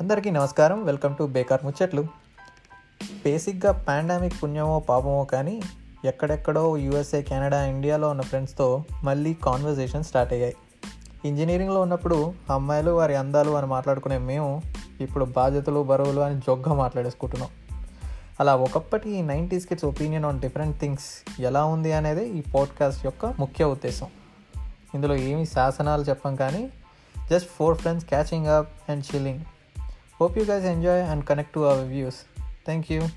అందరికీ నమస్కారం. Welcome to బేకార్ ముచ్చట్లు. బేసిక్గా పాండమిక్ పుణ్యమో పాపమో కానీ ఎక్కడెక్కడో యూఎస్ఏ కెనడా ఇండియాలో ఉన్న ఫ్రెండ్స్తో మళ్ళీ కాన్వర్జేషన్ స్టార్ట్ అయ్యాయి. ఇంజనీరింగ్లో ఉన్నప్పుడు అమ్మాయిలు వారి అందాలు అని మాట్లాడుకునే మేము ఇప్పుడు బాధ్యతలు బరువులు అని జొగ్గా మాట్లాడేసుకుంటున్నాం. అలా ఒకప్పటి nineties kids opinion on different things ఎలా ఉంది అనేది ఈ పాడ్కాస్ట్ యొక్క ముఖ్య ఉద్దేశం. ఇందులో ఏమి శాసనాలు చెప్పం కానీ just four friends catching up and chilling. Hope you guys enjoy and connect to our views. Thank you.